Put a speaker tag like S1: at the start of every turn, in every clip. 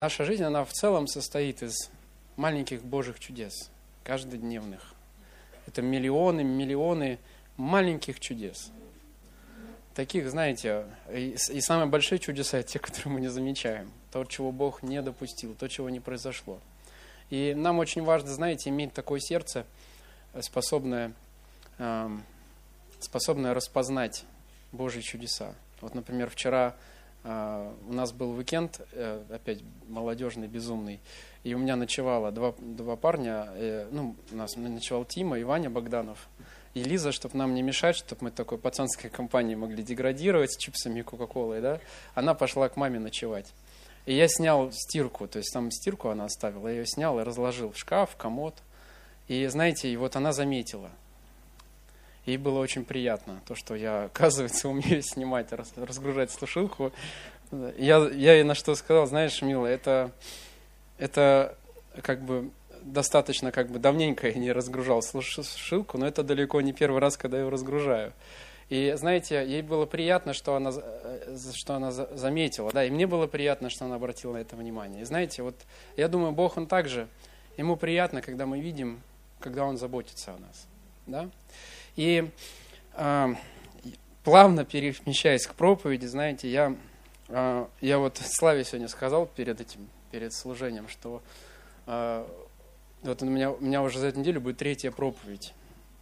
S1: Наша жизнь, она в целом состоит из маленьких Божьих чудес, каждодневных. Это миллионы, миллионы маленьких чудес. Таких, знаете, и, самые большие чудеса – те, которые мы не замечаем. То, чего Бог не допустил, то, чего не произошло. И нам очень важно, знаете, иметь такое сердце, способное, э, способное распознать Божьи чудеса. Вот, например, вчера э, у нас был уикенд, э, опять молодежный, безумный, и у меня ночевало два, два парня, э, ну, у нас ночевал Тима и Ваня Богданов, и Лиза, чтобы нам не мешать, чтобы мы такой пацанской компанией могли деградировать с чипсами и кока-колой, да, она пошла к маме ночевать. И я снял стирку, то есть там стирку она оставила, я ее снял и разложил в шкаф, в комод. И знаете, и вот она заметила. Ей было очень приятно, то, что я, оказывается, умею снимать, разгружать слушилку. Я, я ей на что сказал, знаешь, милая, это, это как бы достаточно как бы давненько я не разгружал слушилку, но это далеко не первый раз, когда я ее разгружаю. И знаете, ей было приятно, что она, э, что она заметила, да, и мне было приятно, что она обратила на это внимание. И знаете, вот я думаю, Бог, Он также, Ему приятно, когда мы видим, когда Он заботится о нас, да. И э, плавно перемещаясь к проповеди, знаете, я, э, я вот Славе сегодня сказал перед этим, перед служением, что э, вот у меня, у меня уже за эту неделю будет третья проповедь,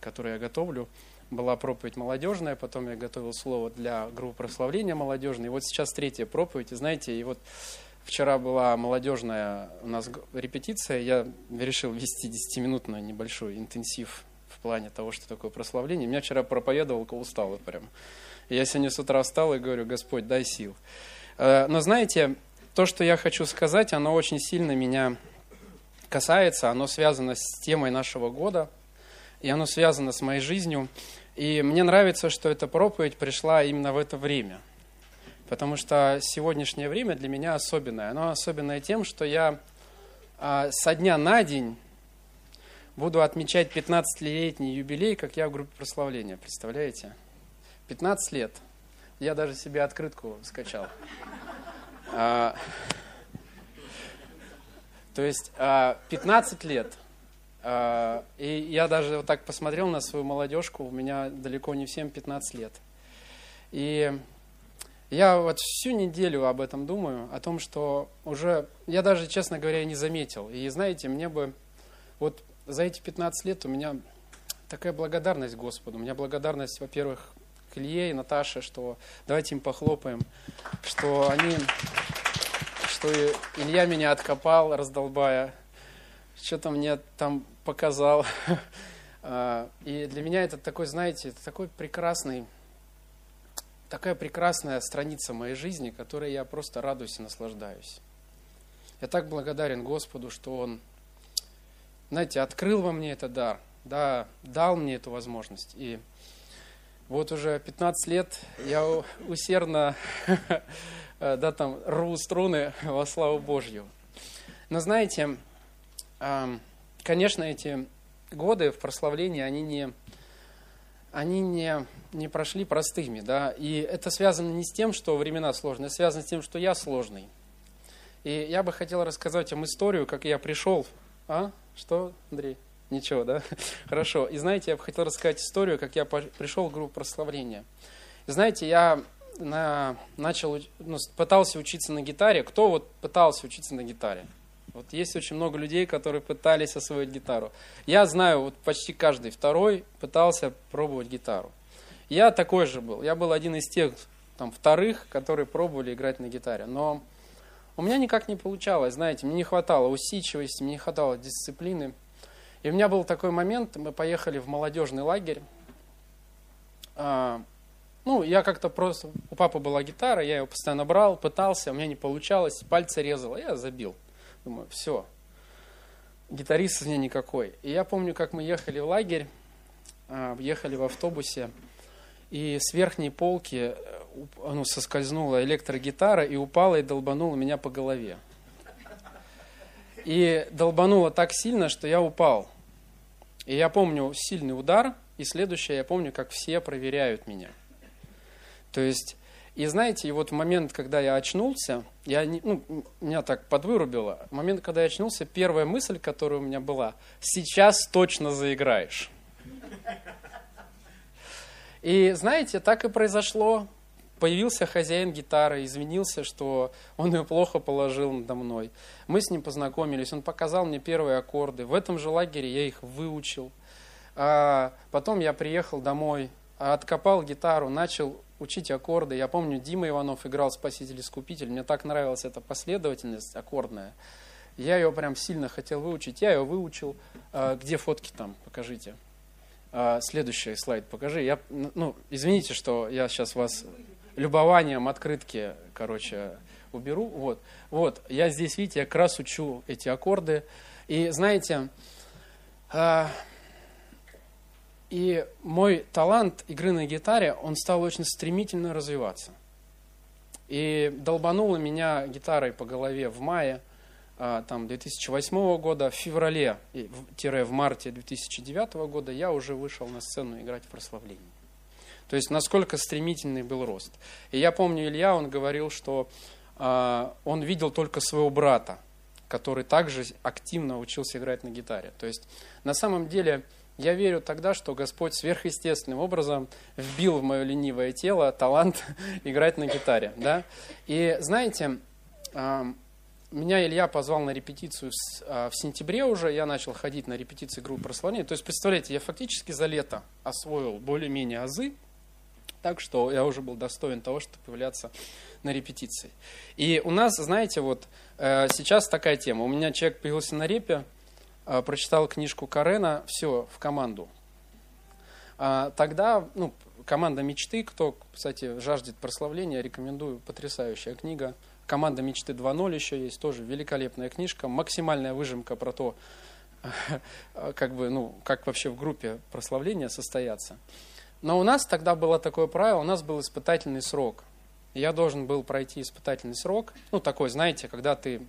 S1: которую я готовлю была проповедь молодежная, потом я готовил слово для группы прославления молодежной. И вот сейчас третья проповедь. И знаете, и вот вчера была молодежная у нас репетиция. Я решил вести 10-минутный небольшой интенсив плане того, что такое прославление. Меня вчера проповедовал, устал прям. Я сегодня с утра встал и говорю, Господь, дай сил. Э, но знаете, то, что я хочу сказать, оно очень сильно меня касается, оно связано с темой нашего года, и оно связано с моей жизнью. И мне нравится, что эта проповедь пришла именно в это время. Потому что сегодняшнее время для меня особенное. Оно особенное тем, что я а, со дня на день буду отмечать 15-летний юбилей, как я в группе прославления. Представляете? 15 лет. Я даже себе открытку скачал. А, то есть а, 15 лет – а, и я даже вот так посмотрел на свою молодежку, у меня далеко не всем 15 лет. И я вот всю неделю об этом думаю, о том, что уже, я даже, честно говоря, не заметил. И знаете, мне бы, вот за эти 15 лет у меня такая благодарность Господу. У меня благодарность, во-первых, к Илье и Наташе, что давайте им похлопаем, что они, что Илья меня откопал, раздолбая, что-то мне там показал. А, и для меня это такой, знаете, это такой прекрасный, такая прекрасная страница моей жизни, которой я просто радуюсь и наслаждаюсь. Я так благодарен Господу, что Он, знаете, открыл во мне этот дар, да, дал мне эту возможность. И вот уже 15 лет я усердно, да, там, рву струны во славу Божью. Но знаете, Конечно, эти годы в прославлении, они не, они не, не прошли простыми, да, и это связано не с тем, что времена сложные, а связано с тем, что я сложный. И я бы хотел рассказать вам историю, как я пришел. А? Что, Андрей? Ничего, да? Хорошо. И знаете, я бы хотел рассказать историю, как я пришел в группу прославления. Знаете, я на, начал, ну, пытался учиться на гитаре. Кто вот пытался учиться на гитаре? Вот есть очень много людей, которые пытались освоить гитару. Я знаю, вот почти каждый второй пытался пробовать гитару. Я такой же был. Я был один из тех там, вторых, которые пробовали играть на гитаре. Но у меня никак не получалось, знаете, мне не хватало усидчивости, мне не хватало дисциплины. И у меня был такой момент, мы поехали в молодежный лагерь. А, ну, я как-то просто, у папы была гитара, я ее постоянно брал, пытался, у меня не получалось, пальцы резал, я забил. Думаю, все, гитарист из меня никакой. И я помню, как мы ехали в лагерь, а, ехали в автобусе, и с верхней полки э, ну, соскользнула электрогитара и упала и долбанула меня по голове. И долбанула так сильно, что я упал. И я помню сильный удар, и следующее я помню, как все проверяют меня. То есть И знаете, и вот в момент, когда я очнулся, я не, ну, меня так подвырубило. В момент, когда я очнулся, первая мысль, которая у меня была, сейчас точно заиграешь. И знаете, так и произошло. Появился хозяин гитары, извинился, что он ее плохо положил надо мной. Мы с ним познакомились, он показал мне первые аккорды. В этом же лагере я их выучил. А потом я приехал домой, откопал гитару, начал учить аккорды. Я помню, Дима Иванов играл «Спаситель-искупитель». Мне так нравилась эта последовательность аккордная. Я ее прям сильно хотел выучить. Я ее выучил. А, где фотки там? Покажите. А, следующий слайд покажи. Я, ну, извините, что я сейчас вас любованием открытки, короче, уберу. Вот, вот, я здесь, видите, я как раз учу эти аккорды. И знаете, э, и мой талант игры на гитаре, он стал очень стремительно развиваться. И долбанула меня гитарой по голове в мае там, 2008 года, в феврале-в марте 2009 года я уже вышел на сцену играть в прославлении. То есть насколько стремительный был рост. И я помню, Илья, он говорил, что э, он видел только своего брата, который также активно учился играть на гитаре. То есть на самом деле я верю тогда, что Господь сверхъестественным образом вбил в мое ленивое тело талант играть на гитаре. Да? И знаете, э, меня Илья позвал на репетицию в сентябре уже, я начал ходить на репетиции группы прославления. То есть, представляете, я фактически за лето освоил более-менее азы, так, что я уже был достоин того, чтобы появляться на репетиции. И у нас, знаете, вот э, сейчас такая тема. У меня человек появился на репе, э, прочитал книжку Карена, все, в команду. А, тогда, ну, команда мечты, кто, кстати, жаждет прославления, рекомендую, потрясающая книга. Команда мечты 2.0 еще есть, тоже великолепная книжка, максимальная выжимка про то, как бы, ну, как вообще в группе прославления состояться. Но у нас тогда было такое правило, у нас был испытательный срок. Я должен был пройти испытательный срок, ну такой, знаете, когда ты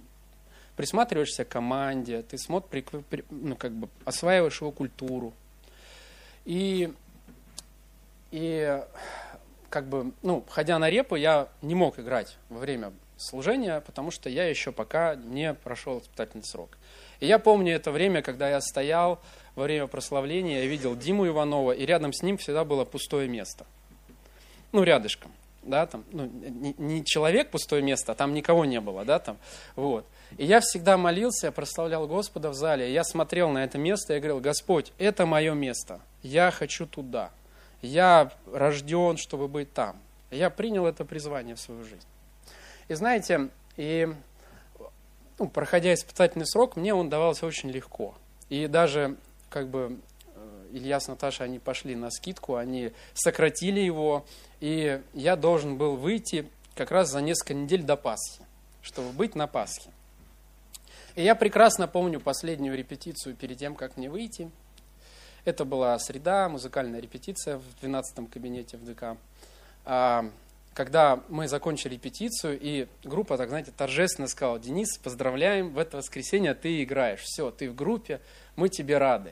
S1: присматриваешься к команде, ты смотришь, ну, как бы осваиваешь его культуру. И, и как бы, ну, ходя на репу, я не мог играть во время служения, потому что я еще пока не прошел испытательный срок. И я помню это время, когда я стоял во время прославления, я видел Диму Иванова, и рядом с ним всегда было пустое место. Ну, рядышком. Да, там, ну, не, не человек пустое место, а там никого не было, да, там, вот. И я всегда молился, я прославлял Господа в зале, я смотрел на это место и говорил, Господь, это мое место, я хочу туда, я рожден, чтобы быть там. Я принял это призвание в свою жизнь. И знаете, и ну, проходя испытательный срок, мне он давался очень легко. И даже как бы э, Илья с Наташей, они пошли на скидку, они сократили его, и я должен был выйти как раз за несколько недель до Пасхи, чтобы быть на Пасхе. И я прекрасно помню последнюю репетицию перед тем, как мне выйти. Это была среда, музыкальная репетиция в 12 кабинете в ДК. Когда мы закончили репетицию, и группа, так знаете, торжественно сказала, Денис, поздравляем, в это воскресенье ты играешь, все, ты в группе, мы тебе рады.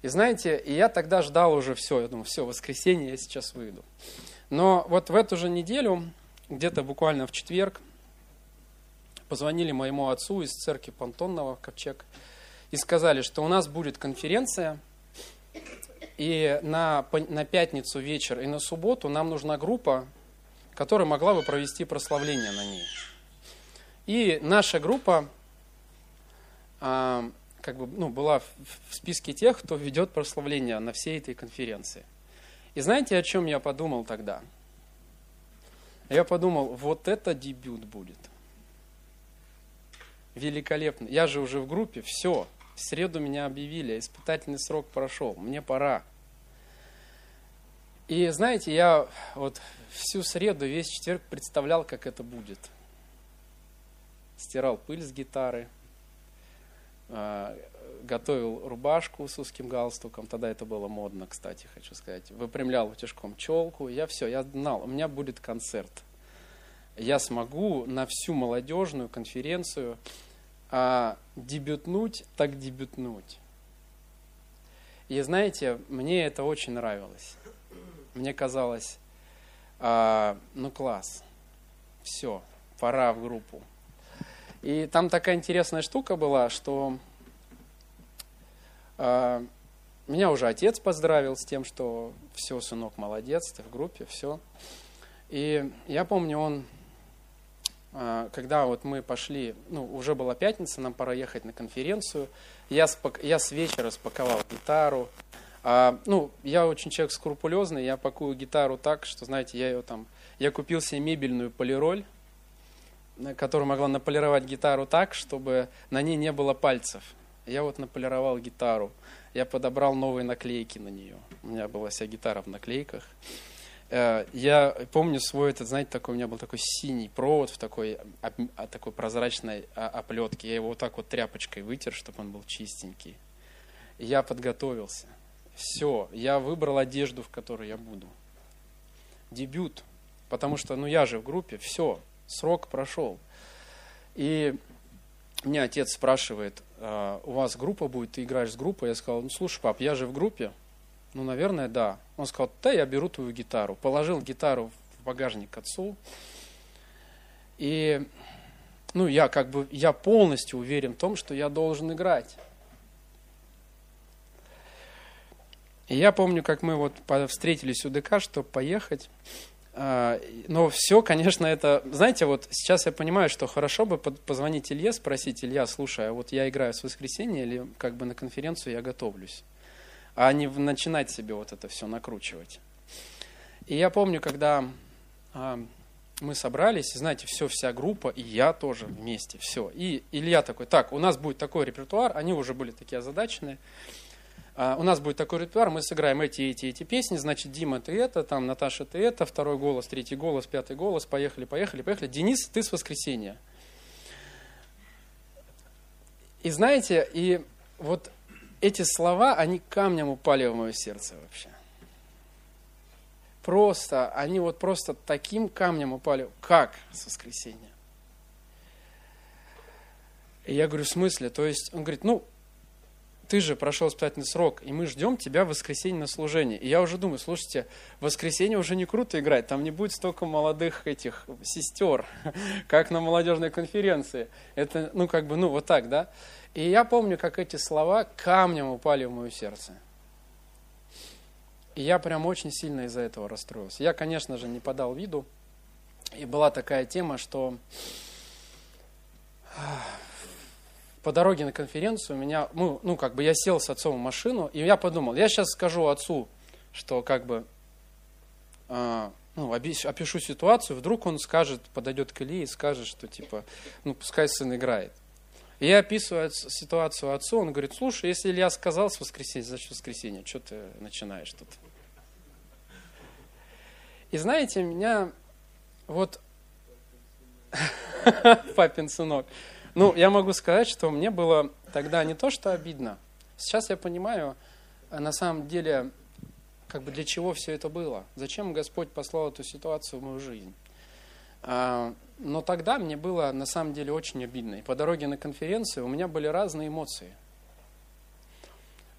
S1: И знаете, и я тогда ждал уже все, я думаю, все, воскресенье, я сейчас выйду. Но вот в эту же неделю, где-то буквально в четверг, позвонили моему отцу из церкви Понтонного, Ковчег, и сказали, что у нас будет конференция, и на, на пятницу вечер и на субботу нам нужна группа которая могла бы провести прославление на ней. И наша группа а, как бы, ну, была в, списке тех, кто ведет прославление на всей этой конференции. И знаете, о чем я подумал тогда? Я подумал, вот это дебют будет. Великолепно. Я же уже в группе, все. В среду меня объявили, испытательный срок прошел, мне пора. И знаете, я вот всю среду, весь четверг представлял, как это будет. Стирал пыль с гитары, а, готовил рубашку с узким галстуком, тогда это было модно, кстати, хочу сказать. Выпрямлял утюжком челку, я все, я знал, у меня будет концерт. Я смогу на всю молодежную конференцию а, дебютнуть, так дебютнуть. И знаете, мне это очень нравилось. Мне казалось, А, ну класс, все, пора в группу. И там такая интересная штука была, что а, меня уже отец поздравил с тем, что все, сынок, молодец, ты в группе, все. И я помню, он, а, когда вот мы пошли, ну, уже была пятница, нам пора ехать на конференцию, я, спок, я с вечера спаковал гитару. А, ну, я очень человек скрупулезный, я пакую гитару так, что, знаете, я ее там, я купил себе мебельную полироль, которая могла наполировать гитару так, чтобы на ней не было пальцев. Я вот наполировал гитару, я подобрал новые наклейки на нее. У меня была вся гитара в наклейках. Э, я помню свой этот, знаете, такой, у меня был такой синий провод в такой, такой прозрачной оплетке. Я его вот так вот тряпочкой вытер, чтобы он был чистенький. Я подготовился. Все, я выбрал одежду, в которой я буду. Дебют. Потому что, ну я же в группе, все, срок прошел. И меня отец спрашивает, «А, у вас группа будет, ты играешь с группой? Я сказал, ну слушай, пап, я же в группе. Ну, наверное, да. Он сказал, да, я беру твою гитару. Положил гитару в багажник отцу. И, ну, я как бы, я полностью уверен в том, что я должен играть. И я помню, как мы вот встретились у ДК, чтобы поехать. А, но все, конечно, это... Знаете, вот сейчас я понимаю, что хорошо бы позвонить Илье, спросить, Илья, слушай, а вот я играю с воскресенья или как бы на конференцию я готовлюсь? А не начинать себе вот это все накручивать. И я помню, когда а, мы собрались, знаете, все, вся группа, и я тоже вместе, все. И Илья такой, так, у нас будет такой репертуар, они уже были такие озадаченные. А, у нас будет такой репертуар, мы сыграем эти, эти, эти песни, значит, Дима, ты это, там, Наташа, ты это, второй голос, третий голос, пятый голос, поехали, поехали, поехали. Денис, ты с воскресенья. И знаете, и вот эти слова, они камнем упали в мое сердце вообще. Просто, они вот просто таким камнем упали. Как с воскресенья? И я говорю, в смысле? То есть, он говорит, ну, ты же прошел испытательный срок, и мы ждем тебя в воскресенье на служение. И я уже думаю, слушайте, в воскресенье уже не круто играть, там не будет столько молодых этих сестер, как на молодежной конференции. Это, ну, как бы, ну, вот так, да? И я помню, как эти слова камнем упали в мое сердце. И я прям очень сильно из-за этого расстроился. Я, конечно же, не подал виду. И была такая тема, что по дороге на конференцию меня, ну, ну, как бы я сел с отцом в машину, и я подумал, я сейчас скажу отцу, что как бы, э, ну, опишу ситуацию, вдруг он скажет, подойдет к Илье и скажет, что типа, ну, пускай сын играет. И я описываю ситуацию отцу, он говорит, слушай, если Илья сказал с воскресенья, значит воскресенье, что ты начинаешь тут? И знаете, меня вот папин сынок, ну, я могу сказать, что мне было тогда не то, что обидно. Сейчас я понимаю, а на самом деле, как бы для чего все это было. Зачем Господь послал эту ситуацию в мою жизнь. А, но тогда мне было на самом деле очень обидно. И по дороге на конференцию у меня были разные эмоции.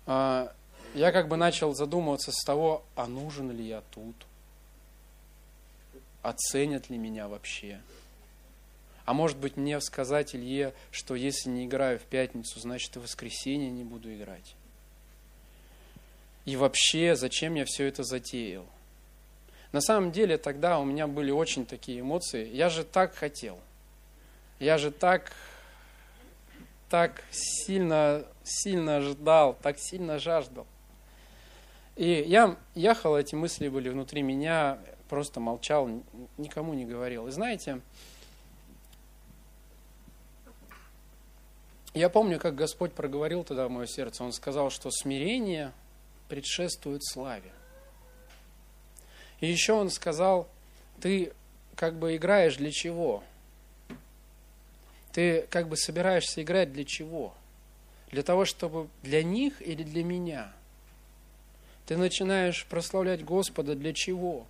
S1: А, я как бы начал задумываться с того, а нужен ли я тут? Оценят ли меня вообще? А может быть мне сказать Илье, что если не играю в пятницу, значит и в воскресенье не буду играть. И вообще, зачем я все это затеял? На самом деле тогда у меня были очень такие эмоции. Я же так хотел. Я же так, так сильно, сильно ждал, так сильно жаждал. И я ехал, эти мысли были внутри меня, просто молчал, никому не говорил. И знаете, Я помню, как Господь проговорил тогда в мое сердце. Он сказал, что смирение предшествует славе. И еще он сказал, ты как бы играешь для чего? Ты как бы собираешься играть для чего? Для того, чтобы для них или для меня? Ты начинаешь прославлять Господа для чего?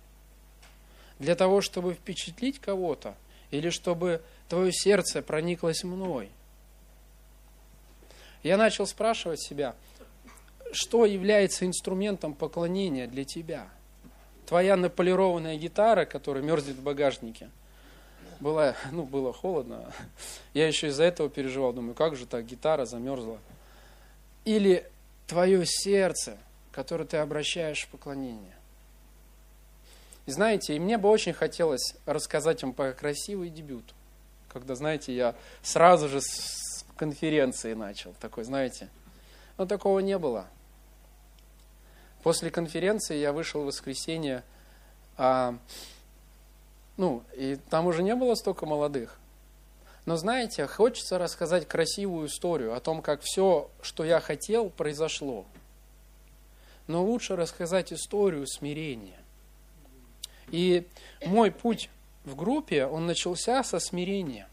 S1: Для того, чтобы впечатлить кого-то? Или чтобы твое сердце прониклось мной? Я начал спрашивать себя, что является инструментом поклонения для тебя? твоя наполированная гитара, которая мерзнет в багажнике, было, ну, было холодно. Я еще из-за этого переживал, думаю, как же так гитара замерзла. Или твое сердце, которое ты обращаешь в поклонение. И знаете, и мне бы очень хотелось рассказать вам про красивый дебют. Когда, знаете, я сразу же конференции начал. Такой, знаете, но такого не было. После конференции я вышел в воскресенье, а, ну, и там уже не было столько молодых. Но знаете, хочется рассказать красивую историю о том, как все, что я хотел, произошло. Но лучше рассказать историю смирения. И мой путь в группе, он начался со смирения.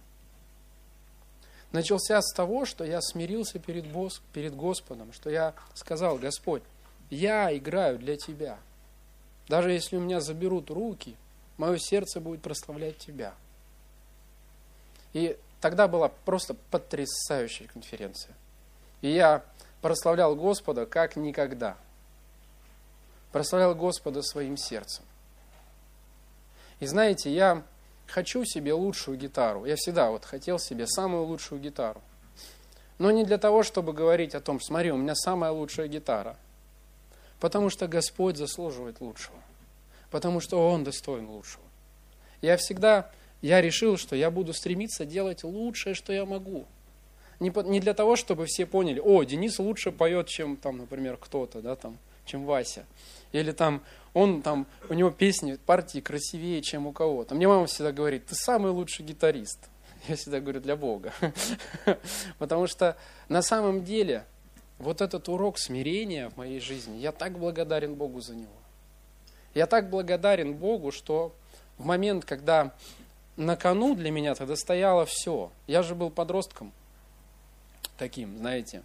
S1: Начался с того, что я смирился перед, Бос, перед Господом, что я сказал, Господь, я играю для Тебя. Даже если у меня заберут руки, мое сердце будет прославлять Тебя. И тогда была просто потрясающая конференция. И я прославлял Господа как никогда. Прославлял Господа своим сердцем. И знаете, я хочу себе лучшую гитару. Я всегда вот хотел себе самую лучшую гитару. Но не для того, чтобы говорить о том, смотри, у меня самая лучшая гитара. Потому что Господь заслуживает лучшего. Потому что Он достоин лучшего. Я всегда, я решил, что я буду стремиться делать лучшее, что я могу. Не, не для того, чтобы все поняли, о, Денис лучше поет, чем, там, например, кто-то, да, там, чем Вася. Или там он там, у него песни, партии красивее, чем у кого-то. Мне мама всегда говорит, ты самый лучший гитарист. Я всегда говорю, для Бога. Потому что на самом деле вот этот урок смирения в моей жизни, я так благодарен Богу за него. Я так благодарен Богу, что в момент, когда на кону для меня тогда стояло все, я же был подростком таким, знаете.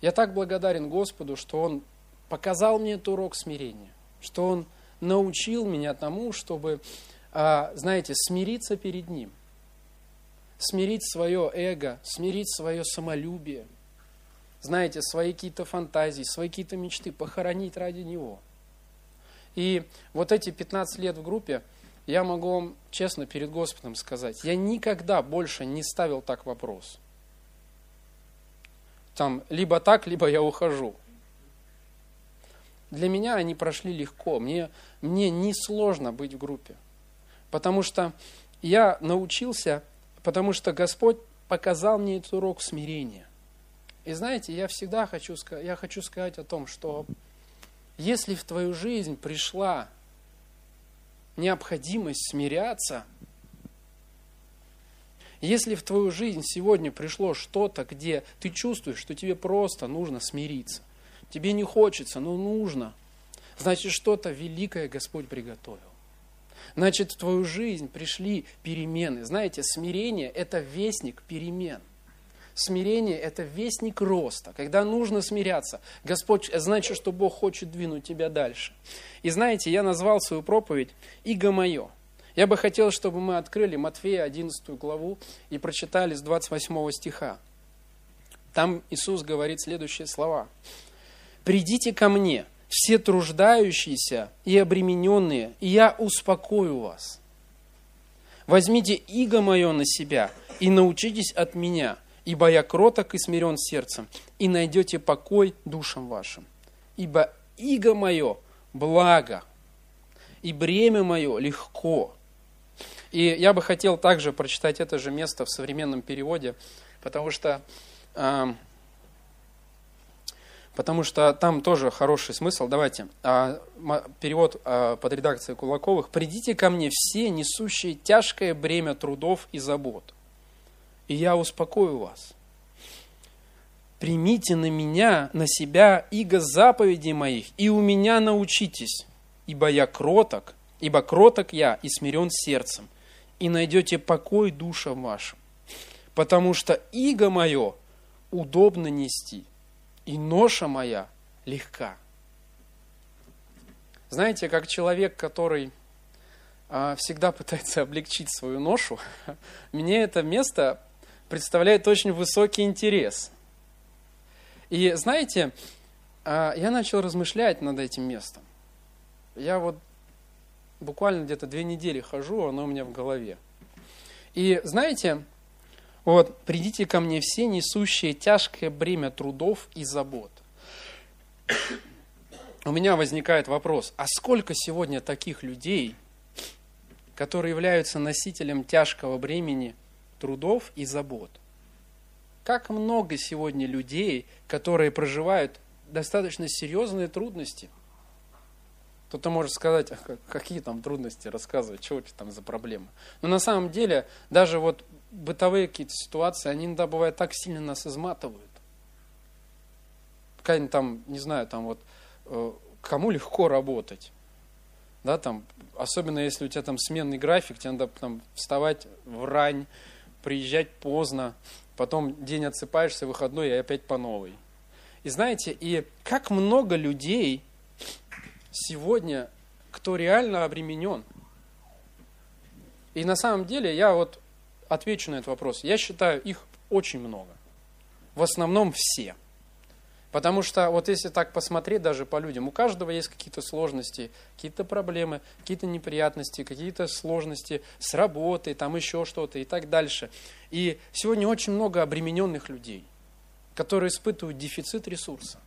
S1: Я так благодарен Господу, что Он показал мне этот урок смирения, что Он научил меня тому, чтобы, а, знаете, смириться перед Ним, смирить свое эго, смирить свое самолюбие, знаете, свои какие-то фантазии, свои какие-то мечты, похоронить ради Него. И вот эти 15 лет в группе, я могу вам честно перед Господом сказать, я никогда больше не ставил так вопрос. Там либо так, либо я ухожу. Для меня они прошли легко. Мне, мне не сложно быть в группе. Потому что я научился, потому что Господь показал мне этот урок смирения. И знаете, я всегда хочу, я хочу сказать о том, что если в твою жизнь пришла необходимость смиряться, если в твою жизнь сегодня пришло что-то, где ты чувствуешь, что тебе просто нужно смириться, тебе не хочется, но нужно, значит, что-то великое Господь приготовил. Значит, в твою жизнь пришли перемены. Знаете, смирение – это вестник перемен. Смирение – это вестник роста. Когда нужно смиряться, Господь, значит, что Бог хочет двинуть тебя дальше. И знаете, я назвал свою проповедь «Иго мое». Я бы хотел, чтобы мы открыли Матфея 11 главу и прочитали с 28 стиха. Там Иисус говорит следующие слова – «Придите ко мне, все труждающиеся и обремененные, и я успокою вас. Возьмите иго мое на себя и научитесь от меня, ибо я кроток и смирен сердцем, и найдете покой душам вашим. Ибо иго мое благо, и бремя мое легко». И я бы хотел также прочитать это же место в современном переводе, потому что э, потому что там тоже хороший смысл. Давайте, а, перевод а, под редакцией Кулаковых. «Придите ко мне все, несущие тяжкое бремя трудов и забот, и я успокою вас. Примите на меня, на себя, иго заповедей моих, и у меня научитесь, ибо я кроток, ибо кроток я и смирен сердцем, и найдете покой душам вашим, потому что иго мое удобно нести, и ноша моя легка. Знаете, как человек, который а, всегда пытается облегчить свою ношу, мне это место представляет очень высокий интерес. И знаете, а, я начал размышлять над этим местом. Я вот буквально где-то две недели хожу, оно у меня в голове. И знаете, вот, придите ко мне все несущие тяжкое бремя трудов и забот. У меня возникает вопрос, а сколько сегодня таких людей, которые являются носителем тяжкого бремени трудов и забот? Как много сегодня людей, которые проживают достаточно серьезные трудности – кто-то может сказать, а какие там трудности рассказывать, что у тебя там за проблемы. Но на самом деле, даже вот бытовые какие-то ситуации, они иногда бывают так сильно нас изматывают. Какая-нибудь там, не знаю, там вот, э, кому легко работать. Да, там, особенно если у тебя там сменный график, тебе надо там вставать в рань, приезжать поздно, потом день отсыпаешься, выходной, и опять по новой. И знаете, и как много людей сегодня, кто реально обременен. И на самом деле я вот отвечу на этот вопрос. Я считаю, их очень много. В основном все. Потому что вот если так посмотреть даже по людям, у каждого есть какие-то сложности, какие-то проблемы, какие-то неприятности, какие-то сложности с работой, там еще что-то и так дальше. И сегодня очень много обремененных людей, которые испытывают дефицит ресурса.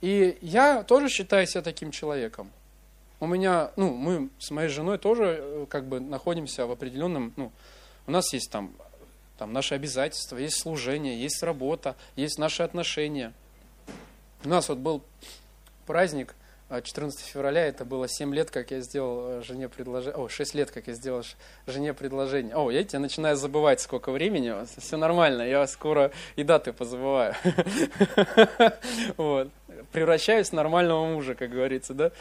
S1: И я тоже считаю себя таким человеком. У меня, ну, мы с моей женой тоже э, как бы находимся в определенном, ну, у нас есть там, там наши обязательства, есть служение, есть работа, есть наши отношения. У нас вот был праздник 14 а февраля, это было 7 лет, как я сделал э, жене предложение, о, 6 лет, как я сделал жене предложение. О, я тебя начинаю забывать, сколько времени, все нормально, я скоро и даты позабываю. Вот. Превращаюсь в нормального мужа, как говорится, да,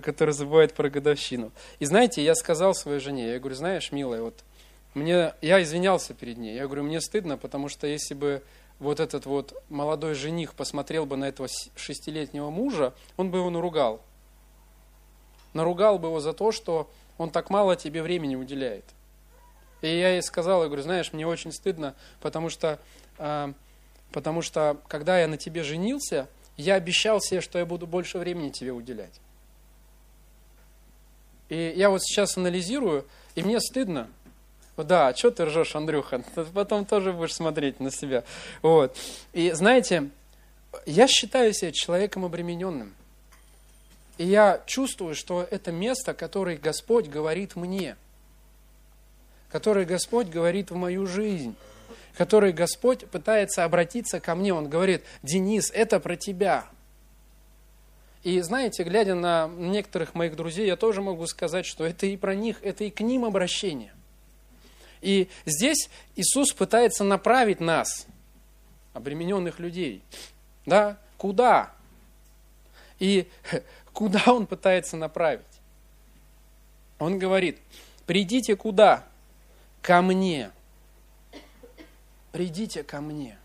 S1: который забывает про годовщину. И знаете, я сказал своей жене, я говорю, знаешь, милая, вот мне, я извинялся перед ней, я говорю, мне стыдно, потому что если бы вот этот вот молодой жених посмотрел бы на этого шестилетнего мужа, он бы его наругал. Наругал бы его за то, что он так мало тебе времени уделяет. И я ей сказал, я говорю, знаешь, мне очень стыдно, потому что, э, потому что когда я на тебе женился, я обещал себе, что я буду больше времени тебе уделять. И я вот сейчас анализирую, и мне стыдно, да, а что ты ржешь, Андрюха? Ты потом тоже будешь смотреть на себя. Вот. И знаете, я считаю себя человеком обремененным. И я чувствую, что это место, которое Господь говорит мне, которое Господь говорит в мою жизнь, которое Господь пытается обратиться ко мне. Он говорит, Денис, это про тебя. И знаете, глядя на некоторых моих друзей, я тоже могу сказать, что это и про них, это и к ним обращение. И здесь Иисус пытается направить нас, обремененных людей, да, куда? И куда Он пытается направить? Он говорит, придите куда? Ко мне. Придите ко мне.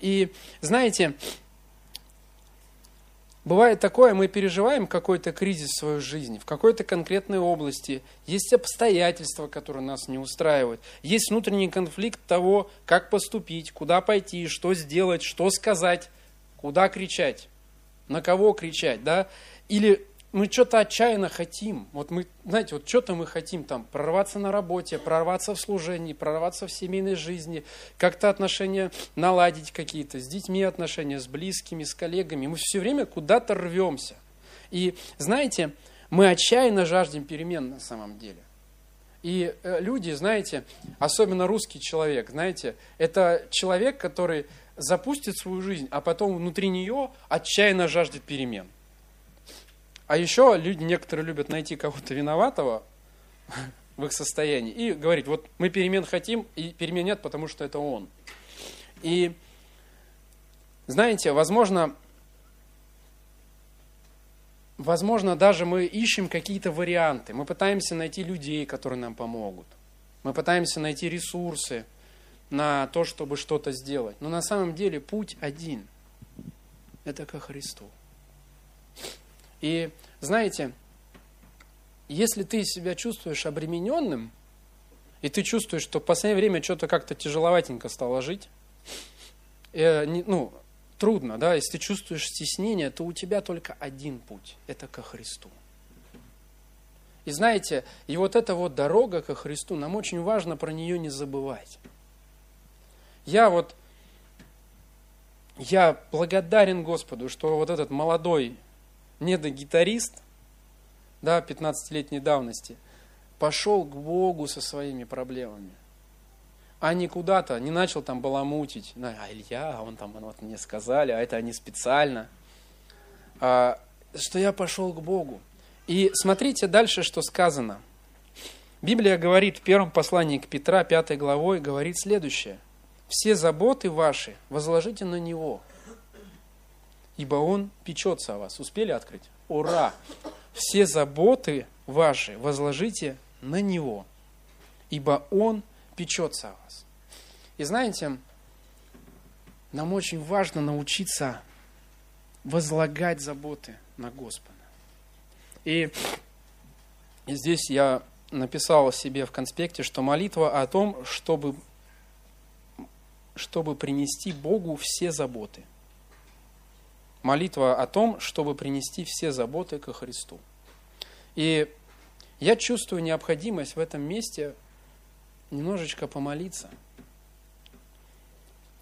S1: И знаете, Бывает такое, мы переживаем какой-то кризис в своей жизни, в какой-то конкретной области. Есть обстоятельства, которые нас не устраивают. Есть внутренний конфликт того, как поступить, куда пойти, что сделать, что сказать, куда кричать, на кого кричать. Да? Или мы что-то отчаянно хотим. Вот мы, знаете, вот что-то мы хотим там прорваться на работе, прорваться в служении, прорваться в семейной жизни, как-то отношения наладить какие-то, с детьми отношения, с близкими, с коллегами. Мы все время куда-то рвемся. И знаете, мы отчаянно жаждем перемен на самом деле. И э, люди, знаете, особенно русский человек, знаете, это человек, который запустит свою жизнь, а потом внутри нее отчаянно жаждет перемен. А еще люди некоторые любят найти кого-то виноватого в их состоянии и говорить, вот мы перемен хотим, и перемен нет, потому что это он. И знаете, возможно, возможно, даже мы ищем какие-то варианты. Мы пытаемся найти людей, которые нам помогут. Мы пытаемся найти ресурсы на то, чтобы что-то сделать. Но на самом деле путь один. Это ко Христу. И знаете, если ты себя чувствуешь обремененным, и ты чувствуешь, что в последнее время что-то как-то тяжеловатенько стало жить, э, не, ну, трудно, да, если ты чувствуешь стеснение, то у тебя только один путь – это ко Христу. И знаете, и вот эта вот дорога ко Христу, нам очень важно про нее не забывать. Я вот, я благодарен Господу, что вот этот молодой недогитарист, да, 15-летней давности, пошел к Богу со своими проблемами. А не куда-то, не начал там баламутить. А Илья, он там, вот мне сказали, а это они специально. А, что я пошел к Богу. И смотрите дальше, что сказано. Библия говорит в первом послании к Петра, 5 главой, говорит следующее. «Все заботы ваши возложите на Него, ибо Он печется о вас». Успели открыть? Ура! Все заботы ваши возложите на Него, ибо Он печется о вас. И знаете, нам очень важно научиться возлагать заботы на Господа. И здесь я написал себе в конспекте, что молитва о том, чтобы, чтобы принести Богу все заботы. Молитва о том, чтобы принести все заботы ко Христу. И я чувствую необходимость в этом месте немножечко помолиться.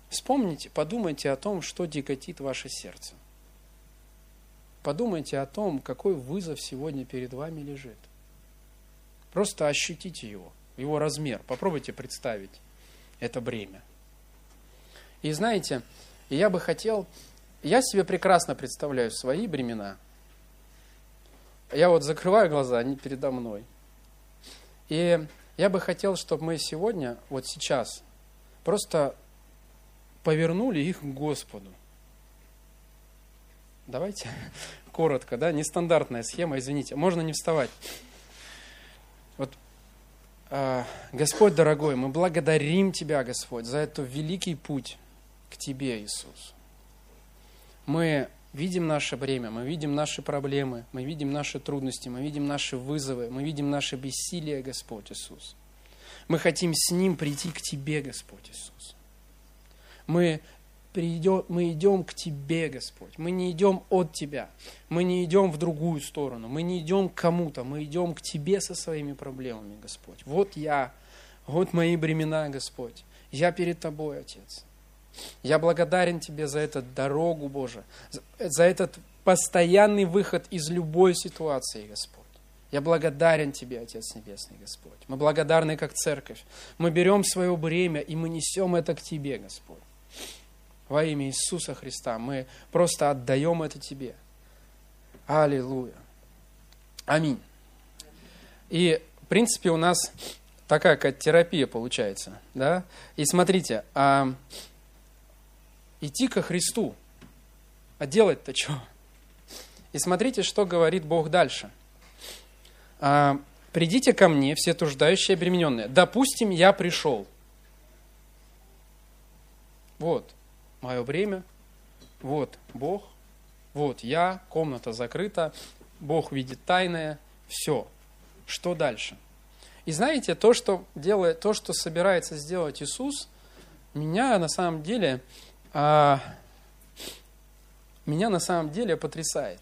S1: Вспомните, подумайте о том, что дикотит ваше сердце. Подумайте о том, какой вызов сегодня перед вами лежит. Просто ощутите его, его размер. Попробуйте представить это бремя. И знаете, я бы хотел, я себе прекрасно представляю свои бремена. Я вот закрываю глаза, они передо мной. И я бы хотел, чтобы мы сегодня, вот сейчас, просто повернули их к Господу. Давайте коротко, да, нестандартная схема, извините, можно не вставать. Вот, э, Господь дорогой, мы благодарим Тебя, Господь, за этот великий путь к Тебе, Иисус. Мы видим наше бремя, мы видим наши проблемы, мы видим наши трудности, мы видим наши вызовы, мы видим наше бессилие, Господь Иисус. Мы хотим с Ним прийти к Тебе, Господь Иисус. Мы придем, мы идем к Тебе, Господь. Мы не идем от Тебя. Мы не идем в другую сторону. Мы не идем к кому-то. Мы идем к Тебе со своими проблемами, Господь. Вот я, вот мои бремена, Господь. Я перед Тобой, Отец. Я благодарен Тебе за эту дорогу, Боже, за этот постоянный выход из любой ситуации, Господь. Я благодарен Тебе, Отец Небесный, Господь. Мы благодарны как церковь. Мы берем свое бремя, и мы несем это к Тебе, Господь во имя Иисуса Христа. Мы просто отдаем это Тебе. Аллилуйя. Аминь. И, в принципе, у нас такая как терапия получается. Да? И смотрите, а, идти ко Христу, а делать-то что? И смотрите, что говорит Бог дальше. А, «Придите ко мне, все труждающие и обремененные. Допустим, я пришел». Вот мое время, вот Бог, вот я, комната закрыта, Бог видит тайное, все. Что дальше? И знаете, то, что делает, то, что собирается сделать Иисус, меня на самом деле, а, меня на самом деле потрясает.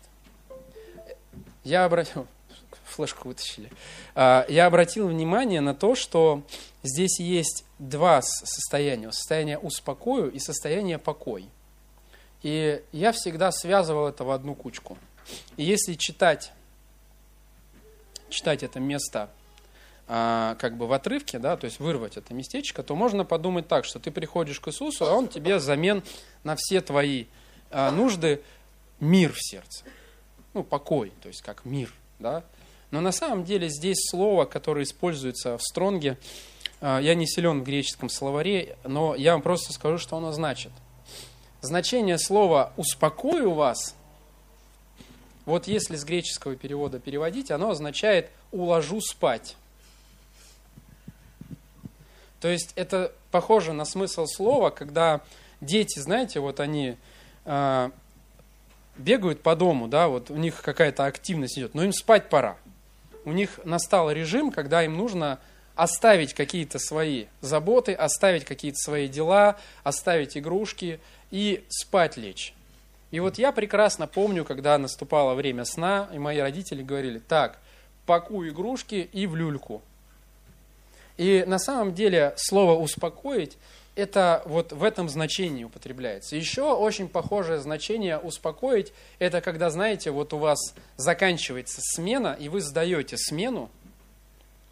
S1: Я обратил, флешку вытащили. А, я обратил внимание на то, что здесь есть два состояния. Состояние успокою и состояние покой. И я всегда связывал это в одну кучку. И если читать, читать это место как бы в отрывке, да, то есть вырвать это местечко, то можно подумать так, что ты приходишь к Иисусу, а Он тебе взамен на все твои а, нужды мир в сердце. Ну, покой, то есть как мир, да. Но на самом деле здесь слово, которое используется в Стронге, а, я не силен в греческом словаре, но я вам просто скажу, что оно значит. Значение слова «успокою вас», вот если с греческого перевода переводить, оно означает «уложу спать». То есть это похоже на смысл слова, когда дети, знаете, вот они э, бегают по дому, да, вот у них какая-то активность идет, но им спать пора. У них настал режим, когда им нужно оставить какие-то свои заботы, оставить какие-то свои дела, оставить игрушки и спать лечь. И вот я прекрасно помню, когда наступало время сна, и мои родители говорили, так, паку игрушки и в люльку. И на самом деле слово «успокоить» это вот в этом значении употребляется. Еще очень похожее значение «успокоить» – это когда, знаете, вот у вас заканчивается смена, и вы сдаете смену,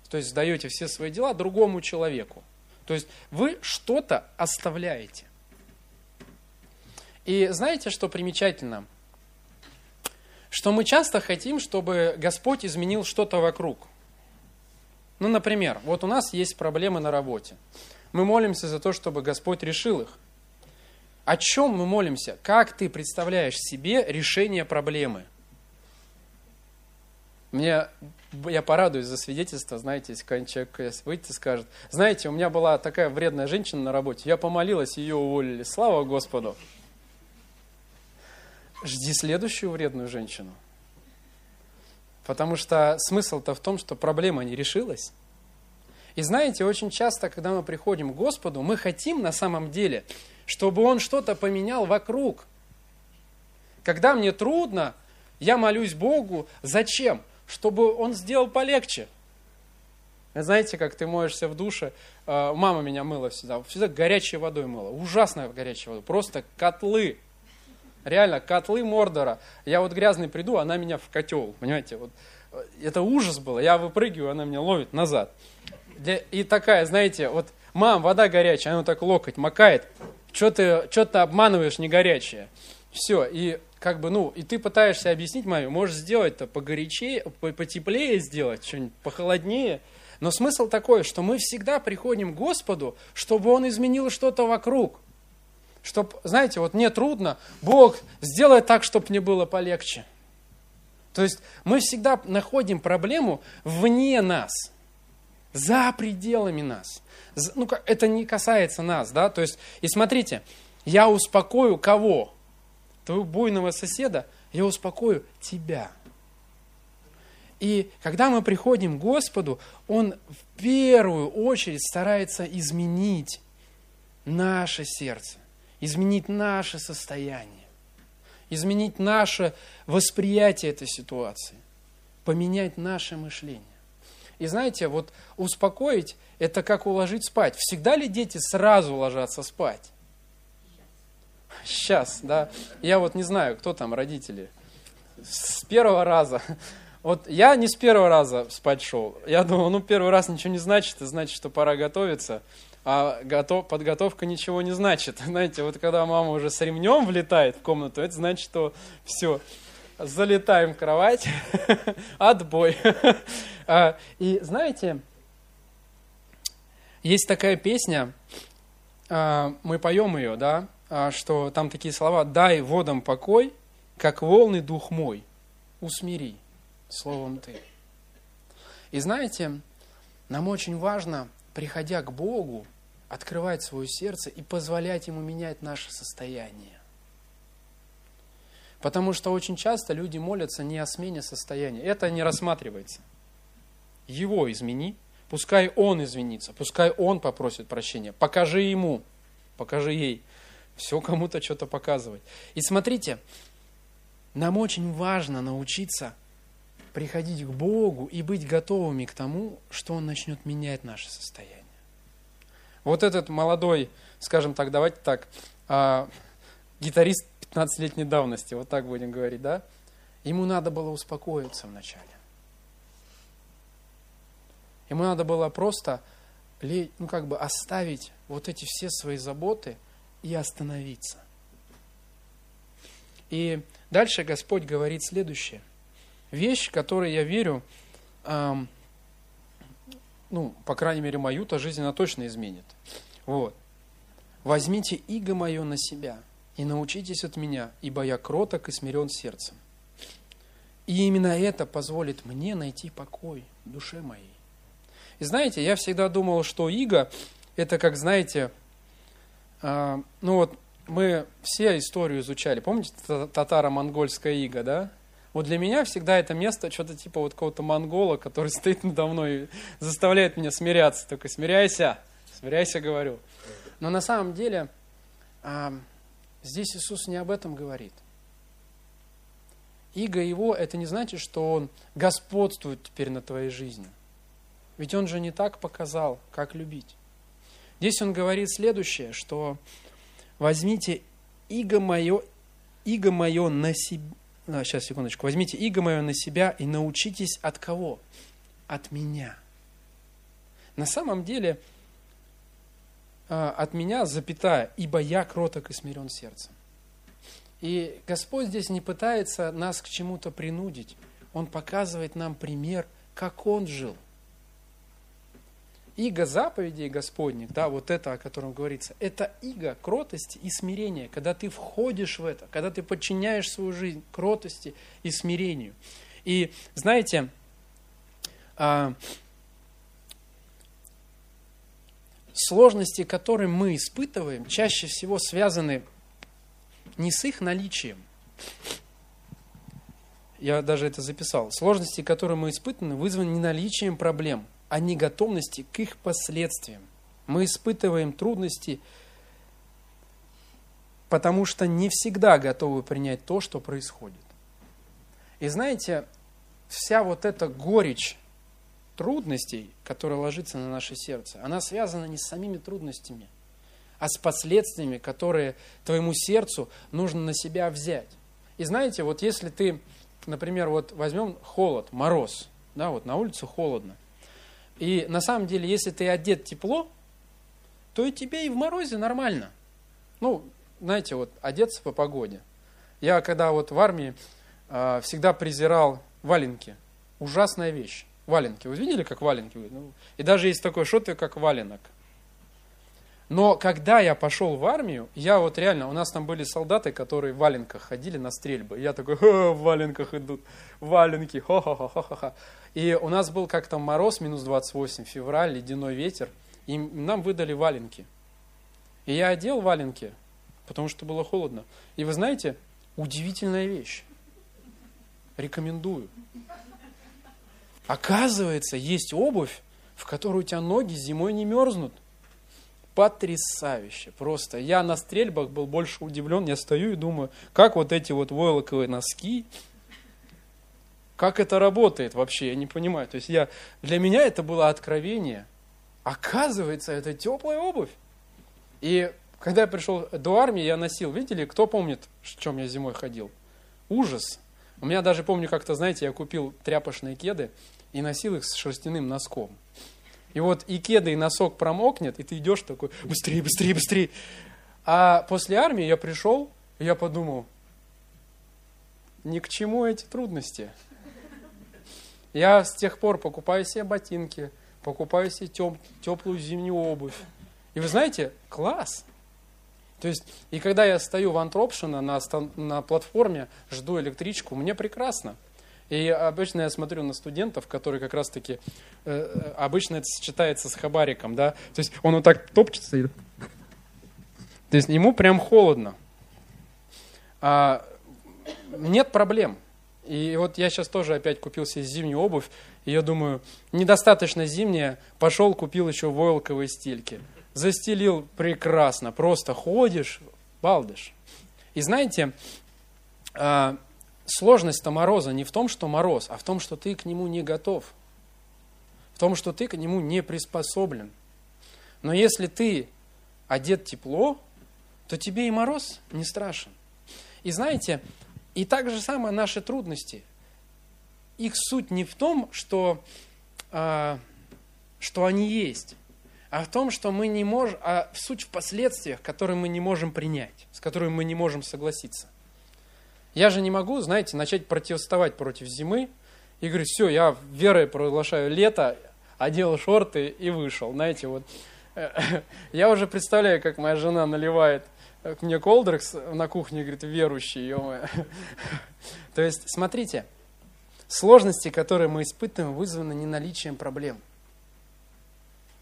S1: то есть сдаете все свои дела другому человеку. То есть вы что-то оставляете. И знаете, что примечательно? Что мы часто хотим, чтобы Господь изменил что-то вокруг. Ну, например, вот у нас есть проблемы на работе. Мы молимся за то, чтобы Господь решил их. О чем мы молимся? Как ты представляешь себе решение проблемы? Мне, я порадуюсь за свидетельство, знаете, если какой-нибудь человек выйдет и скажет, знаете, у меня была такая вредная женщина на работе, я помолилась, ее уволили, слава Господу. Жди следующую вредную женщину. Потому что смысл-то в том, что проблема не решилась. И знаете, очень часто, когда мы приходим к Господу, мы хотим на самом деле, чтобы Он что-то поменял вокруг. Когда мне трудно, я молюсь Богу. Зачем? Чтобы Он сделал полегче. Знаете, как ты моешься в душе? А, мама меня мыла всегда. Всегда горячей водой мыла. Ужасно горячей водой. Просто котлы. Реально, котлы Мордора. Я вот грязный приду, она меня в котел. Понимаете, вот это ужас было. Я выпрыгиваю, она меня ловит назад и такая, знаете, вот, мам, вода горячая, она так локоть макает, что ты, что ты обманываешь, не горячая. Все, и как бы, ну, и ты пытаешься объяснить маме, можешь сделать-то погорячее, потеплее сделать, что-нибудь похолоднее. Но смысл такой, что мы всегда приходим к Господу, чтобы Он изменил что-то вокруг. Чтоб, знаете, вот мне трудно, Бог, сделай так, чтобы мне было полегче. То есть мы всегда находим проблему вне нас – за пределами нас. Ну, это не касается нас, да, то есть, и смотрите, я успокою кого? Твоего буйного соседа, я успокою тебя. И когда мы приходим к Господу, Он в первую очередь старается изменить наше сердце, изменить наше состояние, изменить наше восприятие этой ситуации, поменять наше мышление. И знаете, вот успокоить – это как уложить спать. Всегда ли дети сразу ложатся спать? Сейчас, да. Я вот не знаю, кто там родители. С первого раза. Вот я не с первого раза спать шел. Я думал, ну первый раз ничего не значит, это значит, что пора готовиться. А готов, подготовка ничего не значит. Знаете, вот когда мама уже с ремнем влетает в комнату, это значит, что все, залетаем в кровать, отбой. А, и знаете, есть такая песня, а, мы поем ее, да, а, что там такие слова «Дай водам покой, как волны дух мой, усмири словом ты». И знаете, нам очень важно, приходя к Богу, открывать свое сердце и позволять Ему менять наше состояние. Потому что очень часто люди молятся не о смене состояния. Это не рассматривается. Его измени, пускай он извинится, пускай он попросит прощения. Покажи ему, покажи ей. Все кому-то что-то показывать. И смотрите, нам очень важно научиться приходить к Богу и быть готовыми к тому, что Он начнет менять наше состояние. Вот этот молодой, скажем так, давайте так, а, гитарист 15-летней давности, вот так будем говорить, да? Ему надо было успокоиться вначале. Ему надо было просто ну, как бы оставить вот эти все свои заботы и остановиться. И дальше Господь говорит следующее. Вещь, которой я верю, ну, по крайней мере, мою-то жизнь она точно изменит. Вот. Возьмите иго мое на себя и научитесь от меня, ибо я кроток и смирен сердцем. И именно это позволит мне найти покой в душе моей. И знаете, я всегда думал, что иго – это как, знаете, э, ну вот мы все историю изучали. Помните татаро-монгольская ига, да? Вот для меня всегда это место что-то типа вот какого-то монгола, который стоит надо мной и заставляет меня смиряться. Только смиряйся, смиряйся, говорю. Но на самом деле Здесь Иисус не об этом говорит. Иго его, это не значит, что он господствует теперь над твоей жизнью. Ведь он же не так показал, как любить. Здесь он говорит следующее, что возьмите иго мое, иго мое на себя, а, сейчас, секундочку, возьмите иго мое на себя и научитесь от кого? От меня. На самом деле, а, от меня, запятая, ибо я кроток и смирен сердцем. И Господь здесь не пытается нас к чему-то принудить. Он показывает нам пример, как Он жил. Иго заповедей Господних, да, вот это, о котором говорится, это иго кротости и смирения, когда ты входишь в это, когда ты подчиняешь свою жизнь кротости и смирению. И знаете, а, сложности, которые мы испытываем, чаще всего связаны не с их наличием. Я даже это записал. Сложности, которые мы испытываем, вызваны не наличием проблем, а не готовности к их последствиям. Мы испытываем трудности, потому что не всегда готовы принять то, что происходит. И знаете, вся вот эта горечь трудностей, которая ложится на наше сердце, она связана не с самими трудностями, а с последствиями, которые твоему сердцу нужно на себя взять. И знаете, вот если ты, например, вот возьмем холод, мороз, да, вот на улице холодно, и на самом деле, если ты одет тепло, то и тебе и в морозе нормально. Ну, знаете, вот одеться по погоде. Я когда вот в армии э, всегда презирал валенки. Ужасная вещь валенки. Вы видели, как валенки? Ну, и даже есть такое что-то, как валенок. Но когда я пошел в армию, я вот реально, у нас там были солдаты, которые в валенках ходили на стрельбы. Я такой, в валенках идут, валенки, хо-хо-хо-хо-хо. И у нас был как-то мороз, минус 28, февраль, ледяной ветер, и нам выдали валенки. И я одел валенки, потому что было холодно. И вы знаете, удивительная вещь. Рекомендую. Оказывается, есть обувь, в которой у тебя ноги зимой не мерзнут. Потрясающе, просто. Я на стрельбах был больше удивлен, я стою и думаю, как вот эти вот войлоковые носки, как это работает вообще, я не понимаю. То есть я, для меня это было откровение. Оказывается, это теплая обувь. И когда я пришел до армии, я носил, видели, кто помнит, в чем я зимой ходил? Ужас. У меня даже помню, как-то, знаете, я купил тряпочные кеды, и носил их с шерстяным носком. И вот и кеды, и носок промокнет, и ты идешь такой, быстрее, быстрее, быстрее. А после армии я пришел, и я подумал, ни к чему эти трудности. Я с тех пор покупаю себе ботинки, покупаю себе теп, теплую зимнюю обувь. И вы знаете, класс. То есть, и когда я стою в Антропшино на, на платформе, жду электричку, мне прекрасно. И обычно я смотрю на студентов, которые как раз-таки, э, э, обычно это сочетается с хабариком, да, то есть он вот так топчется. То есть ему прям холодно. А, нет проблем. И вот я сейчас тоже опять купил себе зимнюю обувь, и я думаю, недостаточно зимняя, пошел купил еще войлковые стельки. Застелил прекрасно, просто ходишь, балдыш. И знаете, а, сложность-то мороза не в том, что мороз, а в том, что ты к нему не готов. В том, что ты к нему не приспособлен. Но если ты одет тепло, то тебе и мороз не страшен. И знаете, и так же самое наши трудности. Их суть не в том, что, а, что они есть, а в том, что мы не можем, а суть в последствиях, которые мы не можем принять, с которыми мы не можем согласиться. Я же не могу, знаете, начать протестовать против зимы и говорить, все, я верой проглашаю лето, одел шорты и вышел. Знаете, вот я уже представляю, как моя жена наливает мне колдрекс на кухне, говорит, верующий, ё То есть, смотрите, сложности, которые мы испытываем, вызваны не наличием проблем.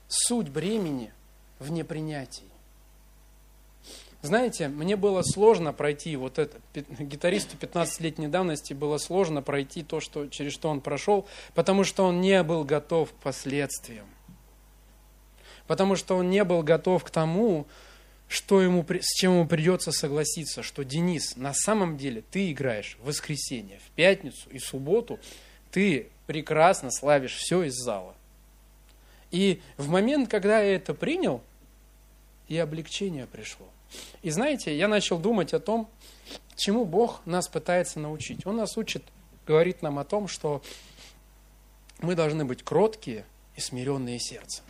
S1: Суть бремени в непринятии. Знаете, мне было сложно пройти вот это, гитаристу 15-летней давности было сложно пройти то, что, через что он прошел, потому что он не был готов к последствиям. Потому что он не был готов к тому, что ему, с чем ему придется согласиться, что Денис, на самом деле ты играешь в воскресенье, в пятницу и субботу, ты прекрасно славишь все из зала. И в момент, когда я это принял, и облегчение пришло. И знаете, я начал думать о том, чему Бог нас пытается научить. Он нас учит, говорит нам о том, что мы должны быть кроткие и смиренные сердцем.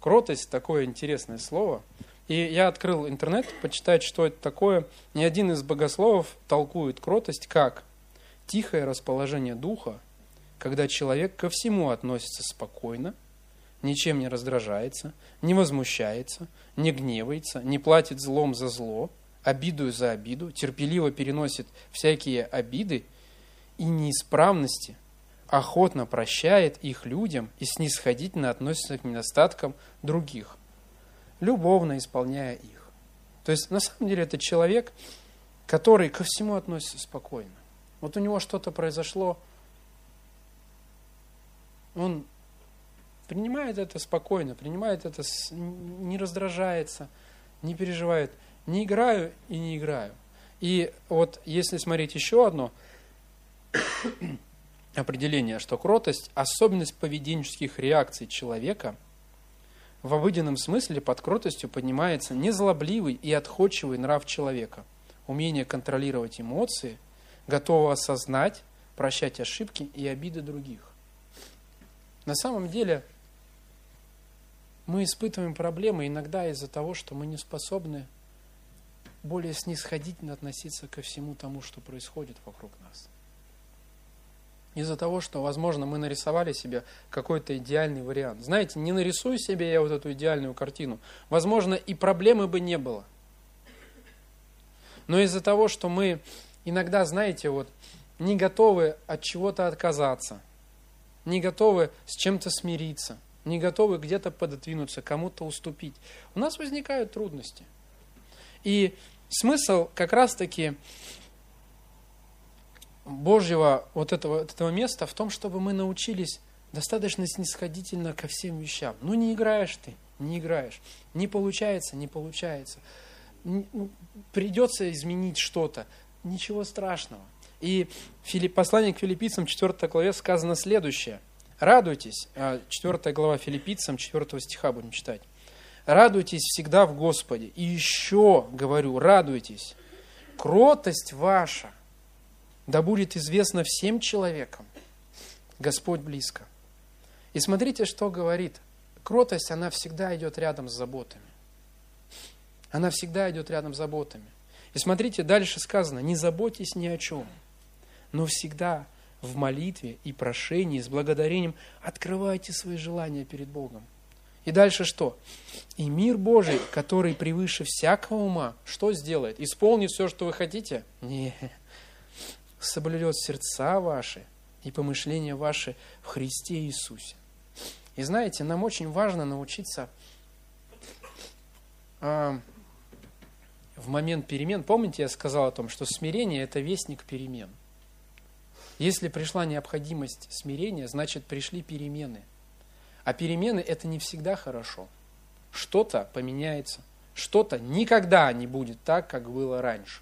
S1: Кротость – такое интересное слово. И я открыл интернет, почитать, что это такое. Ни один из богословов толкует кротость как тихое расположение духа, когда человек ко всему относится спокойно, ничем не раздражается, не возмущается, не гневается, не платит злом за зло, обиду за обиду, терпеливо переносит всякие обиды и неисправности – охотно прощает их людям и снисходительно относится к недостаткам других, любовно исполняя их. То есть, на самом деле, это человек, который ко всему относится спокойно. Вот у него что-то произошло, он принимает это спокойно, принимает это, не раздражается, не переживает. Не играю и не играю. И вот если смотреть еще одно, определение, что кротость – особенность поведенческих реакций человека. В обыденном смысле под кротостью поднимается незлобливый и отходчивый нрав человека, умение контролировать эмоции, готово осознать, прощать ошибки и обиды других. На самом деле мы испытываем проблемы иногда из-за того, что мы не способны более снисходительно относиться ко всему тому, что происходит вокруг нас из-за того, что, возможно, мы нарисовали себе какой-то идеальный вариант. Знаете, не нарисую себе я вот эту идеальную картину, возможно, и проблемы бы не было. Но из-за того, что мы иногда, знаете, вот не готовы от чего-то отказаться, не готовы с чем-то смириться, не готовы где-то пододвинуться, кому-то уступить, у нас возникают трудности. И смысл как раз-таки Божьего вот этого, этого места в том, чтобы мы научились достаточно снисходительно ко всем вещам. Ну, не играешь ты, не играешь. Не получается, не получается. Ну, придется изменить что-то. Ничего страшного. И в послании к филиппийцам 4 главе сказано следующее. Радуйтесь, 4 а, глава филиппийцам, 4 стиха будем читать. Радуйтесь всегда в Господе. И еще, говорю, радуйтесь. Кротость ваша да будет известно всем человекам, Господь близко. И смотрите, что говорит. Кротость, она всегда идет рядом с заботами. Она всегда идет рядом с заботами. И смотрите, дальше сказано, не заботьтесь ни о чем, но всегда в молитве и прошении с благодарением открывайте свои желания перед Богом. И дальше что? И мир Божий, который превыше всякого ума, что сделает? Исполнит все, что вы хотите? Нет соблюдет сердца ваши и помышления ваши в Христе Иисусе. И знаете, нам очень важно научиться э, в момент перемен. Помните, я сказал о том, что смирение – это вестник перемен. Если пришла необходимость смирения, значит пришли перемены. А перемены – это не всегда хорошо. Что-то поменяется, что-то никогда не будет так, как было раньше.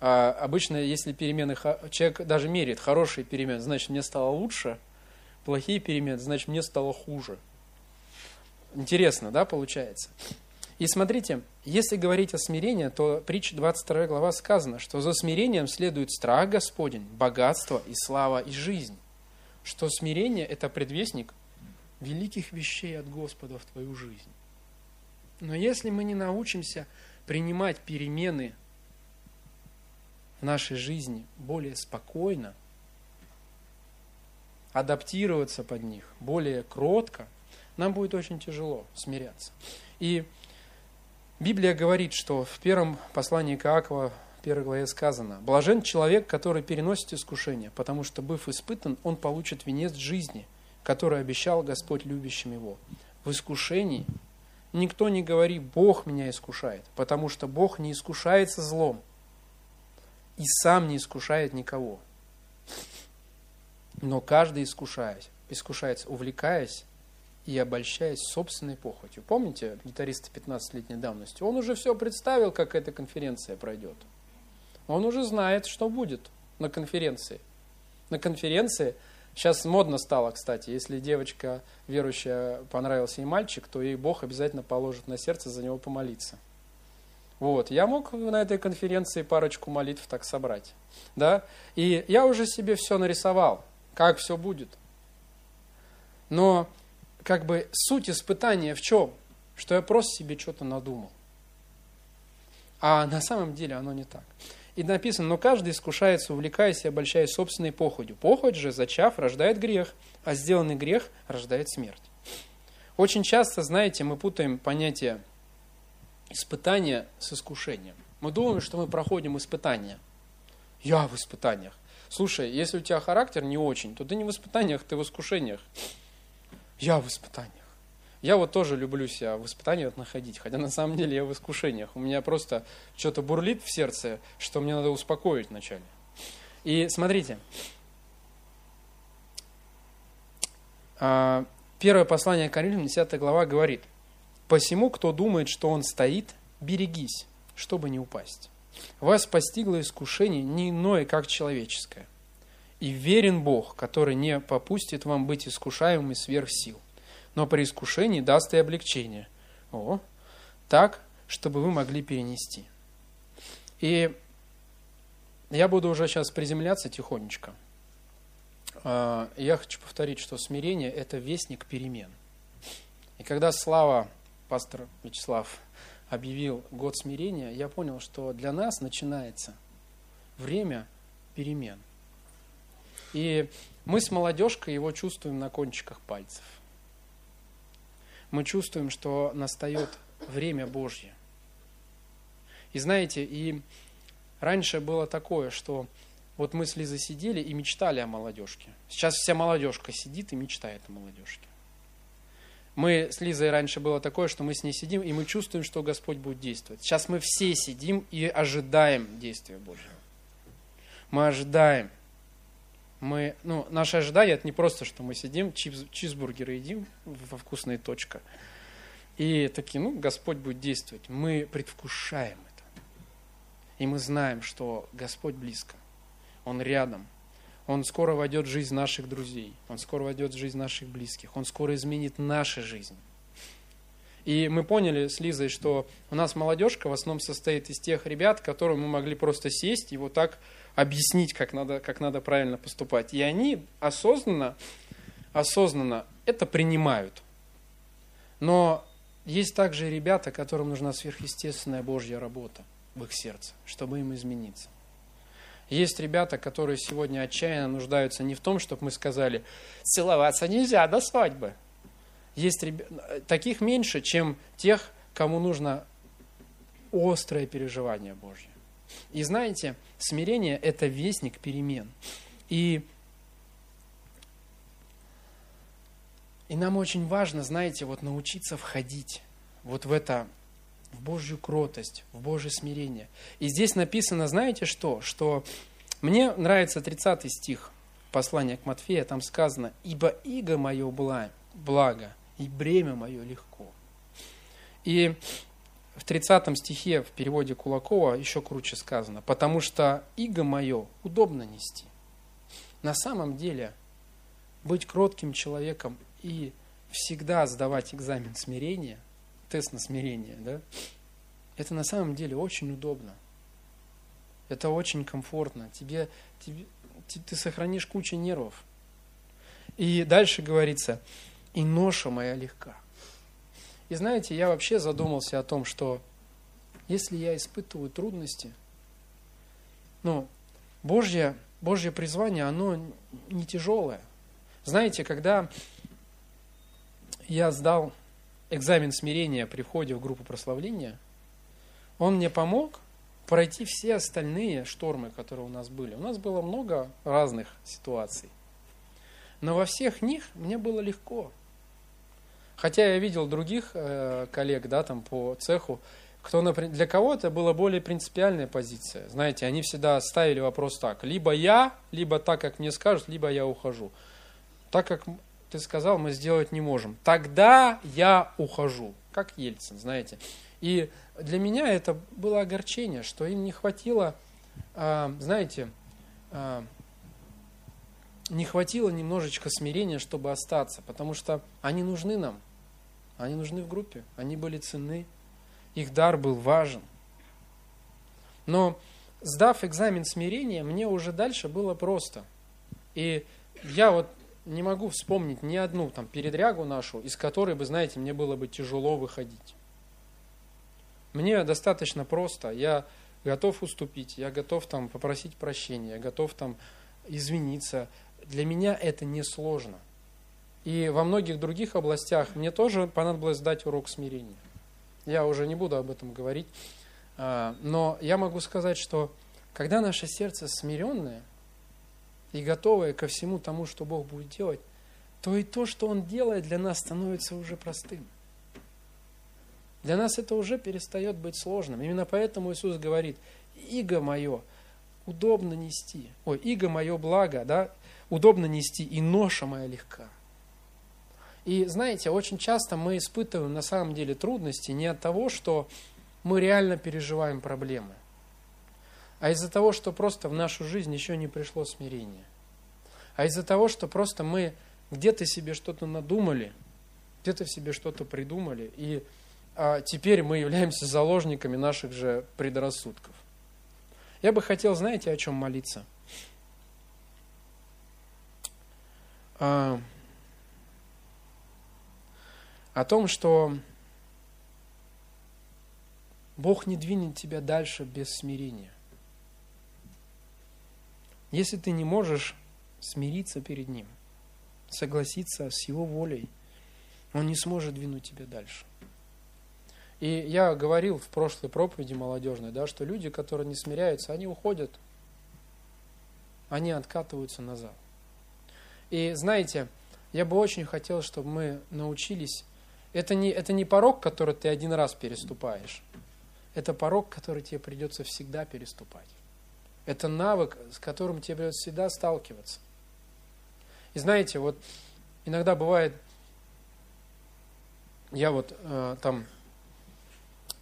S1: А обычно, если перемены, человек даже меряет хорошие перемены, значит, мне стало лучше, плохие перемены, значит, мне стало хуже. Интересно, да, получается? И смотрите, если говорить о смирении, то притча 22 глава сказано, что за смирением следует страх Господень, богатство и слава и жизнь. Что смирение – это предвестник великих вещей от Господа в твою жизнь. Но если мы не научимся принимать перемены нашей жизни более спокойно, адаптироваться под них более кротко, нам будет очень тяжело смиряться. И Библия говорит, что в первом послании к Иакова, первой главе сказано, «Блажен человек, который переносит искушение, потому что, быв испытан, он получит венец жизни, который обещал Господь любящим его». В искушении никто не говорит «Бог меня искушает», потому что Бог не искушается злом – и сам не искушает никого. Но каждый искушаясь, искушается, увлекаясь и обольщаясь собственной похотью. Помните гитариста 15-летней давности? Он уже все представил, как эта конференция пройдет. Он уже знает, что будет на конференции. На конференции, сейчас модно стало, кстати, если девочка верующая понравился ей мальчик, то ей Бог обязательно положит на сердце за него помолиться. Вот, я мог на этой конференции парочку молитв так собрать, да, и я уже себе все нарисовал, как все будет. Но как бы суть испытания в чем? Что я просто себе что-то надумал. А на самом деле оно не так. И написано, но каждый искушается, увлекаясь и обольщаясь собственной походью. Похоть же, зачав, рождает грех, а сделанный грех рождает смерть. Очень часто, знаете, мы путаем понятие испытания с искушением. Мы думаем, что мы проходим испытания. Я в испытаниях. Слушай, если у тебя характер не очень, то ты не в испытаниях, ты в искушениях. Я в испытаниях. Я вот тоже люблю себя в испытаниях находить, хотя на самом деле я в искушениях. У меня просто что-то бурлит в сердце, что мне надо успокоить вначале. И смотрите, а, первое послание Коринфянам, 10 глава, говорит, «Посему, кто думает, что он стоит, берегись, чтобы не упасть. Вас постигло искушение не иное, как человеческое. И верен Бог, который не попустит вам быть искушаемыми сверх сил, но при искушении даст и облегчение. О, так, чтобы вы могли перенести. И я буду уже сейчас приземляться тихонечко. А, я хочу повторить, что смирение – это вестник перемен. И когда Слава, пастор Вячеслав, объявил год смирения, я понял, что для нас начинается время перемен – и мы с молодежкой его чувствуем на кончиках пальцев. Мы чувствуем, что настает время Божье. И знаете, и раньше было такое, что вот мы с Лизой сидели и мечтали о молодежке. Сейчас вся молодежка сидит и мечтает о молодежке. Мы с Лизой раньше было такое, что мы с ней сидим, и мы чувствуем, что Господь будет действовать. Сейчас мы все сидим и ожидаем действия Божьего. Мы ожидаем – мы, ну, наше ожидание это не просто, что мы сидим, чиз, чизбургеры едим во вкусная точка. И такие, ну, Господь будет действовать. Мы предвкушаем это. И мы знаем, что Господь близко. Он рядом. Он скоро войдет в жизнь наших друзей. Он скоро войдет в жизнь наших близких. Он скоро изменит нашу жизнь. И мы поняли с Лизой, что у нас молодежка в основном состоит из тех ребят, которым мы могли просто сесть и вот так объяснить, как надо, как надо правильно поступать. И они осознанно, осознанно это принимают. Но есть также ребята, которым нужна сверхъестественная Божья работа в их сердце, чтобы им измениться. Есть ребята, которые сегодня отчаянно нуждаются не в том, чтобы мы сказали, целоваться нельзя до свадьбы. Есть ребят... таких меньше, чем тех, кому нужно острое переживание Божье. И знаете, смирение – это вестник перемен. И, и нам очень важно, знаете, вот научиться входить вот в это, в Божью кротость, в Божье смирение. И здесь написано, знаете что? Что мне нравится 30 стих послания к Матфею, там сказано, «Ибо иго мое благо, и бремя мое легко». И в 30 стихе в переводе Кулакова еще круче сказано, потому что иго мое удобно нести. На самом деле, быть кротким человеком и всегда сдавать экзамен смирения, тест на смирение, да, это на самом деле очень удобно. Это очень комфортно. Тебе, тебе, ты сохранишь кучу нервов. И дальше говорится, и ноша моя легка. И знаете, я вообще задумался о том, что если я испытываю трудности, ну, Божье, Божье призвание, оно не тяжелое. Знаете, когда я сдал экзамен смирения при входе в группу прославления, он мне помог пройти все остальные штормы, которые у нас были. У нас было много разных ситуаций. Но во всех них мне было легко. Хотя я видел других э, коллег, да, там по цеху, кто, например, для кого это была более принципиальная позиция. Знаете, они всегда ставили вопрос так. Либо я, либо так, как мне скажут, либо я ухожу. Так как ты сказал, мы сделать не можем. Тогда я ухожу, как Ельцин, знаете. И для меня это было огорчение, что им не хватило, а, знаете, а, не хватило немножечко смирения, чтобы остаться, потому что они нужны нам, они нужны в группе, они были ценны, их дар был важен. Но сдав экзамен смирения, мне уже дальше было просто. И я вот не могу вспомнить ни одну там передрягу нашу, из которой бы, знаете, мне было бы тяжело выходить. Мне достаточно просто. Я готов уступить, я готов там попросить прощения, я готов там извиниться. Для меня это не сложно. И во многих других областях мне тоже понадобилось сдать урок смирения. Я уже не буду об этом говорить. А, но я могу сказать, что когда наше сердце смиренное и готовое ко всему тому, что Бог будет делать, то и то, что Он делает, для нас становится уже простым. Для нас это уже перестает быть сложным. Именно поэтому Иисус говорит, иго мое удобно нести. Ой, иго мое благо, да, удобно нести, и ноша моя легка. И знаете, очень часто мы испытываем на самом деле трудности не от того, что мы реально переживаем проблемы, а из-за того, что просто в нашу жизнь еще не пришло смирение. А из-за того, что просто мы где-то себе что-то надумали, где-то в себе что-то придумали, и а теперь мы являемся заложниками наших же предрассудков. Я бы хотел, знаете, о чем молиться? А, о том, что Бог не двинет тебя дальше без смирения. Если ты не можешь смириться перед Ним, согласиться с Его волей, Он не сможет двинуть тебя дальше. И я говорил в прошлой проповеди молодежной, да, что люди, которые не смиряются, они уходят, они откатываются назад. И знаете, я бы очень хотел, чтобы мы научились. Это не, это не порог, который ты один раз переступаешь. Это порог, который тебе придется всегда переступать. Это навык, с которым тебе придется всегда сталкиваться. И знаете, вот иногда бывает, я вот э, там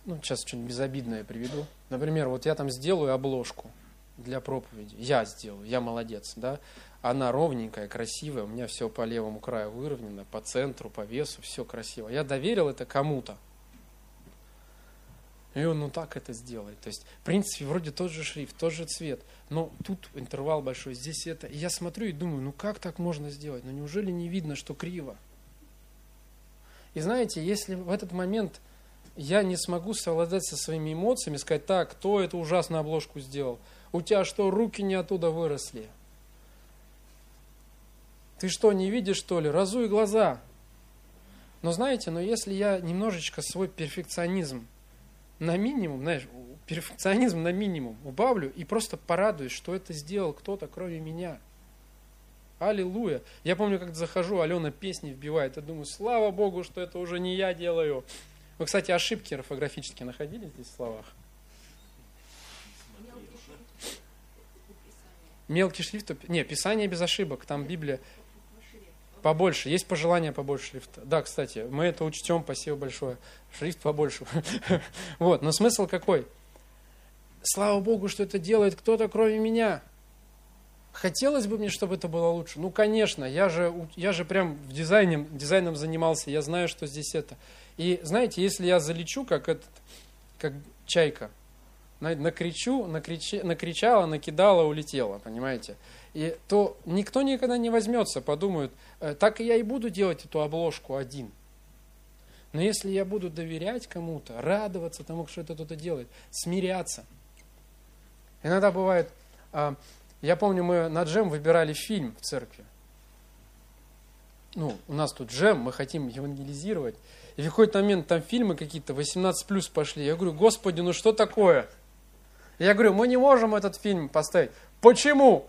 S1: ну, сейчас что-нибудь безобидное приведу. Например, вот я там сделаю обложку для проповеди. Я сделаю, я молодец, да. Она ровненькая, красивая, у меня все по левому краю выровнено, по центру, по весу, все красиво. Я доверил это кому-то. И он ну так это сделает. То есть, в принципе, вроде тот же шрифт, тот же цвет, но тут интервал большой, здесь это. И я смотрю и думаю, ну как так можно сделать? Ну неужели не видно, что криво? И знаете, если в этот момент я не смогу совладать со своими эмоциями, сказать, так, кто эту ужасную обложку сделал? У тебя что, руки не оттуда выросли? Ты что, не видишь, что ли? Разуй глаза. Но знаете, но если я немножечко свой перфекционизм на минимум, знаешь, перфекционизм на минимум убавлю и просто порадуюсь, что это сделал кто-то, кроме меня. Аллилуйя. Я помню, как захожу, Алена песни вбивает, я думаю, слава Богу, что это уже не я делаю. Вы, кстати, ошибки орфографические находили здесь в словах? Мелкий шрифт? Не, Писание без ошибок, там Библия побольше. Есть пожелание побольше шрифта. Да, кстати, мы это учтем, спасибо большое. Шрифт побольше. Вот, но смысл какой? Слава Богу, что это делает кто-то, кроме меня. Хотелось бы мне, чтобы это было лучше. Ну, конечно, я же, я же прям в дизайне, дизайном занимался, я знаю, что здесь это. И знаете, если я залечу, как, этот, как чайка, накричу, накричи, накричала, накидала, улетела, понимаете? И то никто никогда не возьмется, подумают, «Э, так я и буду делать эту обложку один. Но если я буду доверять кому-то, радоваться тому, что это кто-то делает, смиряться. Иногда бывает, а, я помню, мы на джем выбирали фильм в церкви. Ну, у нас тут джем, мы хотим евангелизировать. И в какой-то момент там фильмы какие-то 18 плюс пошли. Я говорю, Господи, ну что такое? Я говорю, мы не можем этот фильм поставить. Почему?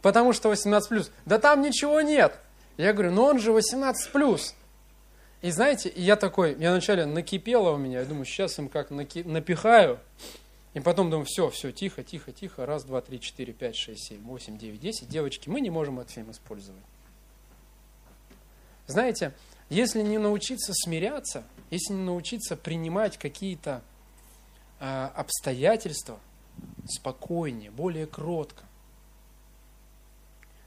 S1: Потому что 18 плюс. Да там ничего нет. Я говорю, ну он же 18 плюс. И знаете, я такой, я вначале накипело у меня, я думаю, сейчас им как наки, напихаю. И потом думаю, все, все, тихо, тихо, тихо, раз, два, три, четыре, пять, шесть, семь, восемь, девять, десять. Девочки, мы не можем этот фильм использовать. Знаете, если не научиться смиряться, если не научиться принимать какие-то обстоятельства спокойнее, более кротко,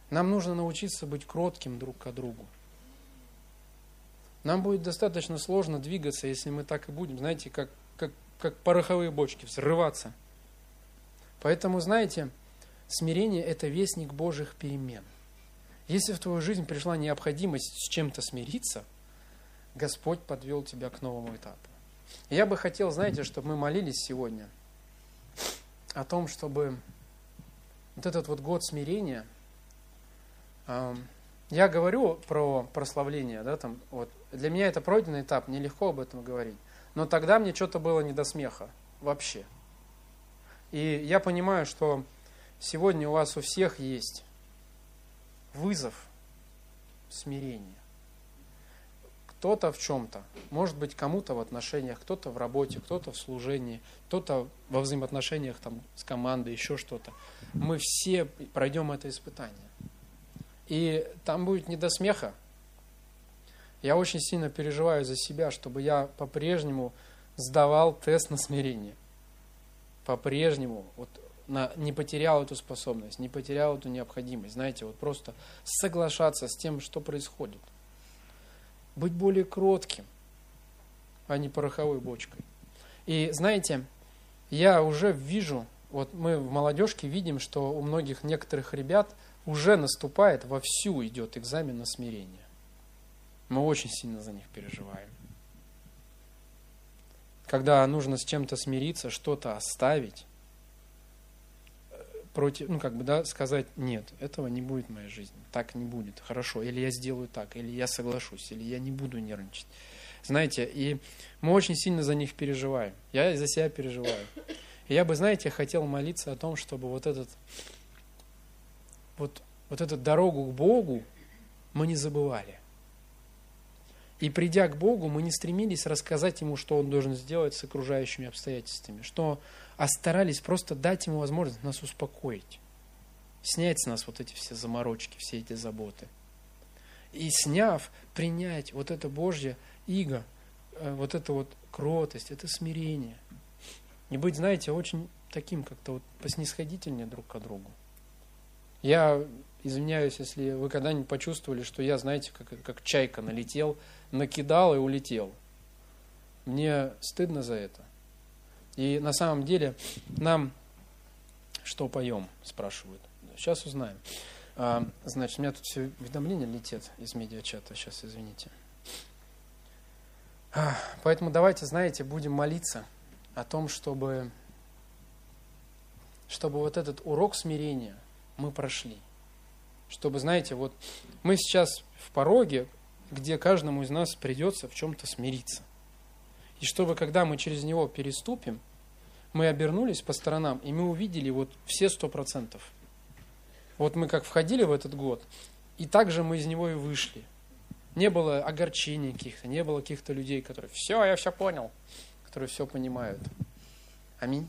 S1: нам нужно научиться быть кротким друг к другу. Нам будет достаточно сложно двигаться, если мы так и будем, знаете, как, как, как пороховые бочки, взрываться. Поэтому, знаете, смирение – это вестник Божьих перемен. Если в твою жизнь пришла необходимость с чем-то смириться, Господь подвел тебя к новому этапу. Я бы хотел, знаете, чтобы мы молились сегодня о том, чтобы вот этот вот год смирения, я говорю про прославление, да, там, вот, для меня это пройденный этап, мне легко об этом говорить. Но тогда мне что-то было не до смеха вообще. И я понимаю, что сегодня у вас у всех есть вызов смирения. Кто-то в чем-то, может быть, кому-то в отношениях, кто-то в работе, кто-то в служении, кто-то во взаимоотношениях там, с командой, еще что-то. Мы все пройдем это испытание. И там будет не до смеха, я очень сильно переживаю за себя, чтобы я по-прежнему сдавал тест на смирение. По-прежнему вот, на, не потерял эту способность, не потерял эту необходимость. Знаете, вот просто соглашаться с тем, что происходит. Быть более кротким, а не пороховой бочкой. И знаете, я уже вижу, вот мы в молодежке видим, что у многих некоторых ребят уже наступает, вовсю идет экзамен на смирение. Мы очень сильно за них переживаем. Когда нужно с чем-то смириться, что-то оставить, против, ну как бы, да, сказать, нет, этого не будет в моей жизни, так не будет, хорошо, или я сделаю так, или я соглашусь, или я не буду нервничать. Знаете, и мы очень сильно за них переживаем. Я за себя переживаю. И я бы, знаете, хотел молиться о том, чтобы вот этот, вот, вот эту дорогу к Богу мы не забывали. И придя к Богу, мы не стремились рассказать Ему, что Он должен сделать с окружающими обстоятельствами, что, а старались просто дать Ему возможность нас успокоить, снять с нас вот эти все заморочки, все эти заботы. И сняв, принять вот это Божье иго, э, вот это вот кротость, это смирение. Не быть, знаете, очень таким как-то вот поснисходительнее друг к другу. Я извиняюсь, если вы когда-нибудь почувствовали, что я, знаете, как, как чайка налетел, накидал и улетел. Мне стыдно за это. И на самом деле нам что поем, спрашивают. Сейчас узнаем. А, значит, у меня тут все уведомления летят из медиачата. Сейчас, извините. А, поэтому давайте, знаете, будем молиться о том, чтобы, чтобы вот этот урок смирения мы прошли. Чтобы, знаете, вот мы сейчас в пороге, где каждому из нас придется в чем-то смириться. И чтобы, когда мы через него переступим, мы обернулись по сторонам, и мы увидели вот все сто процентов. Вот мы как входили в этот год, и также мы из него и вышли. Не было огорчений каких-то, не было каких-то людей, которые «все, я все понял», которые все понимают. Аминь.